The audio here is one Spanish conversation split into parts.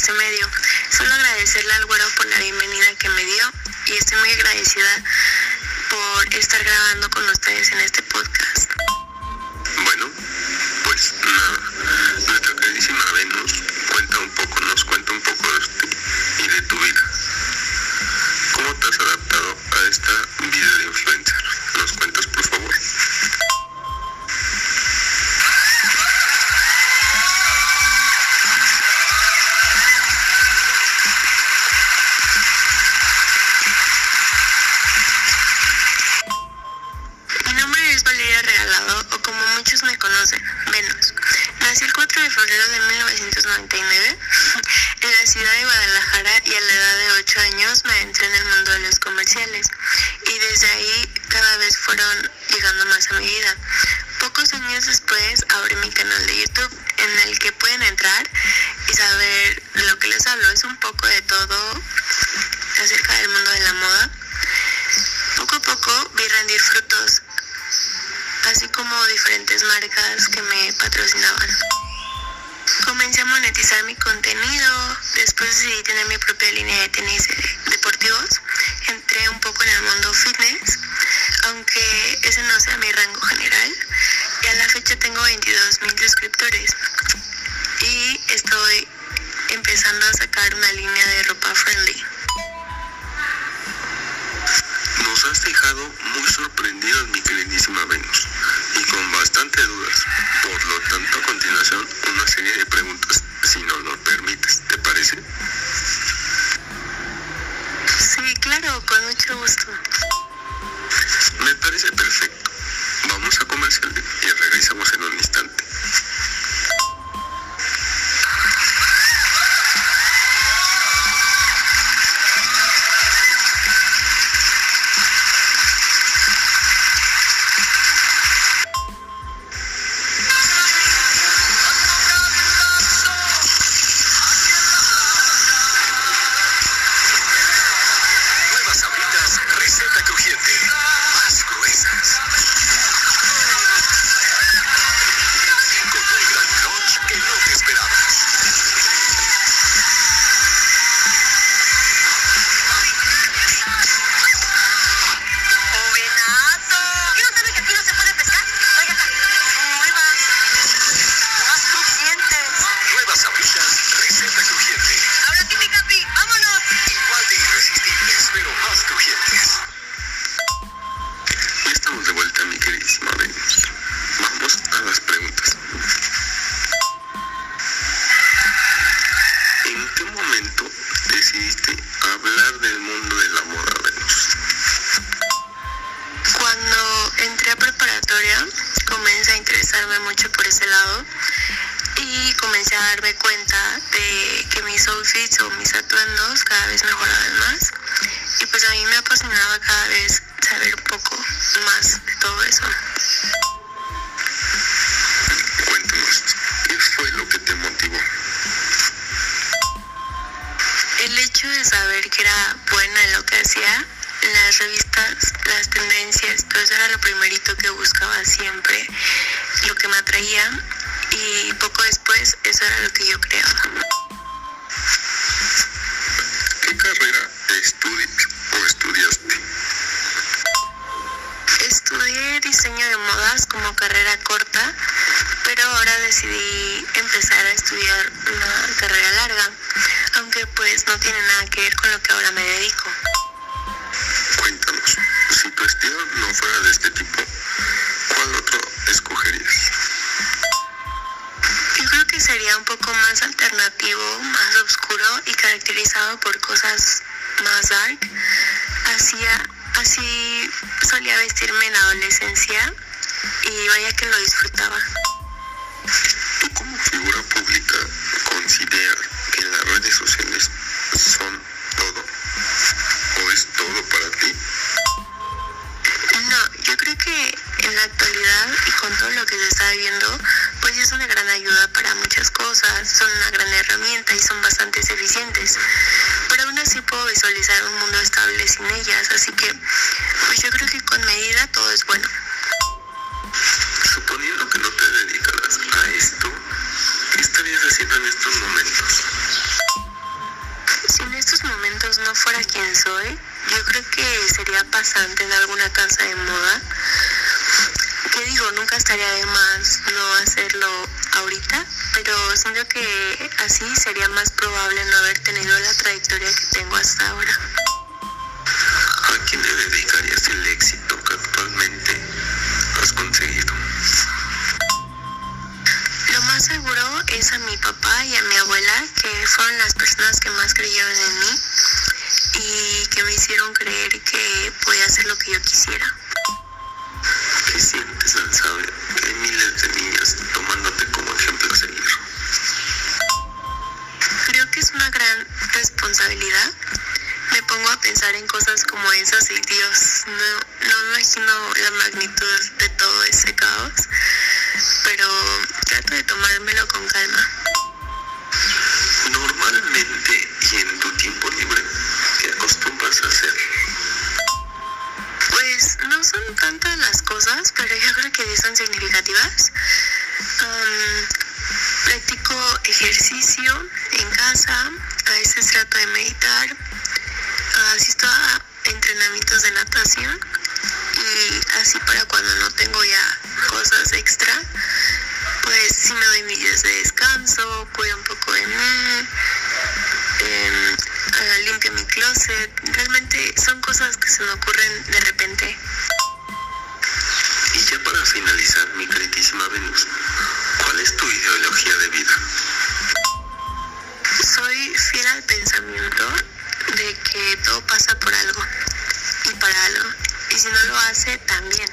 este medio. Solo agradecerle al güero por la bienvenida que me dio y estoy muy agradecida por estar grabando con ustedes en este podcast. Bueno, pues nada, nuestra queridísima Venus cuenta un poco, nos cuenta un poco de ti y de tu vida. ¿Cómo te has adaptado a esta O como muchos me conocen, Venus. Nací el 4 de febrero de 1999 en la ciudad de Guadalajara y a la edad de 8 años me entré en el mundo de los comerciales y desde ahí cada vez fueron llegando más a mi vida. Pocos años después abrí mi canal de YouTube en el que pueden entrar y saber lo que les hablo. Es un poco de todo acerca del mundo de la moda. Poco a poco vi rendir frutos, así como diferentes marcas que me patrocinaban. Comencé a monetizar mi contenido, después decidí tener mi propia línea de tenis deportivos. Entré un poco en el mundo fitness, aunque ese no sea mi rango general. Y a la fecha tengo 22 mil suscriptores. Y estoy empezando a sacar una línea de ropa friendly. Nos has dejado muy sorprendidos, mi queridísima Venus, y con bastante dudas. Por lo tanto, a continuación, una serie de preguntas, si nos lo permites, ¿te parece? Sí, claro, con mucho gusto. Me parece perfecto. Vamos a comercial darme cuenta de que mis outfits o mis atuendos cada vez mejoraban más y pues a mí me apasionaba cada vez saber un poco más de todo eso. Cuéntanos, ¿qué fue lo que te motivó? El hecho de saber que era buena en lo que hacía, las revistas, las tendencias, todo eso era lo primerito que buscaba siempre, lo que me atraía y poco después eso era lo que yo creaba. ¿Qué carrera estudias o estudiaste? Estudié diseño de modas como carrera corta, pero ahora decidí empezar a estudiar una carrera larga, aunque pues no tiene nada que ver con lo que ahora me dedico. Cuéntanos, si tu estilo no fuera de este tipo, sería un poco más alternativo, más oscuro y caracterizado por cosas más dark. Hacía, así solía vestirme en la adolescencia y vaya que lo disfrutaba. ¿Tú como figura pública consideras que las redes sociales son todo? ¿O es todo para ti? No, yo creo que en la actualidad y con todo lo que se está viendo, son una gran herramienta y son bastante eficientes. Pero aún así sí puedo visualizar un mundo estable sin ellas, así que pues yo creo que con medida todo es bueno. Suponiendo que no te dedicaras a esto, ¿qué estarías haciendo en estos momentos? Si en estos momentos no fuera quien soy, yo creo que sería pasante en alguna casa de moda. Que digo, nunca estaría de más no hacerlo ahorita, pero siento que así sería más probable no haber tenido la trayectoria que tengo hasta ahora. ¿A quién le dedicarías el éxito que actualmente has conseguido? Lo más seguro es a mi papá y a mi abuela, que fueron las personas que más creyeron en mí y que me hicieron creer que podía hacer lo que yo quisiera. ¿Qué una gran responsabilidad. Me pongo a pensar en cosas como esas y Dios, no, no me imagino la magnitud de todo ese caos, pero trato de tomármelo con calma. Normalmente y en tu tiempo libre, ¿qué acostumbras a hacer? Pues no son tantas las cosas, pero yo creo que sí son significativas. Am, practico ejercicio en casa, a veces trato de meditar, asisto a entrenamientos de natación y así para cuando no tengo ya cosas extra, pues sí me doy mis días de descanso, cuido un poco de mí, ah, limpio mi closet. Realmente son cosas que se me ocurren de repente. Y ya para finalizar, mi queridísima Venus, ¿cuál es tu ideología de vida? Soy fiel al pensamiento de que todo pasa por algo y para algo. Y si no lo hace, también.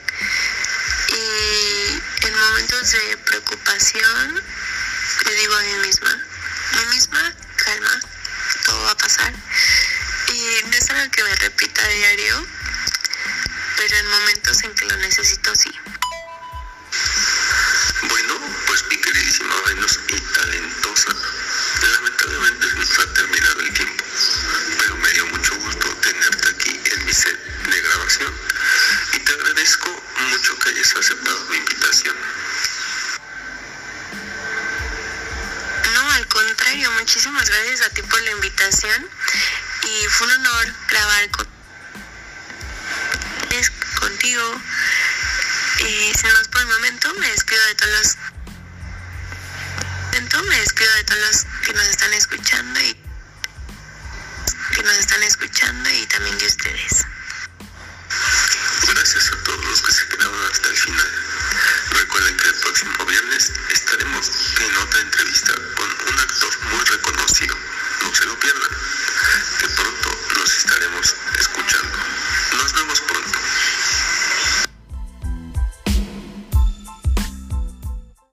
Y en momentos de preocupación, le digo a mí misma, mí misma, calma, todo va a pasar. Y no es algo que me repita a diario, pero en momentos en que lo necesito, sí. Bueno, pues mi queridísima Venus y talentosa, lamentablemente se nos ha terminado el tiempo, pero me dio mucho gusto tenerte aquí en mi set de grabación y te agradezco mucho que hayas aceptado mi invitación. No, al contrario, muchísimas gracias a ti por la invitación y fue un honor grabar con- contigo. Y sin más por el momento, me despido de todos momento, me despido de todos los que nos están escuchando y que nos están escuchando y también de ustedes. Gracias a todos los que se quedaron hasta el final. Recuerden que el próximo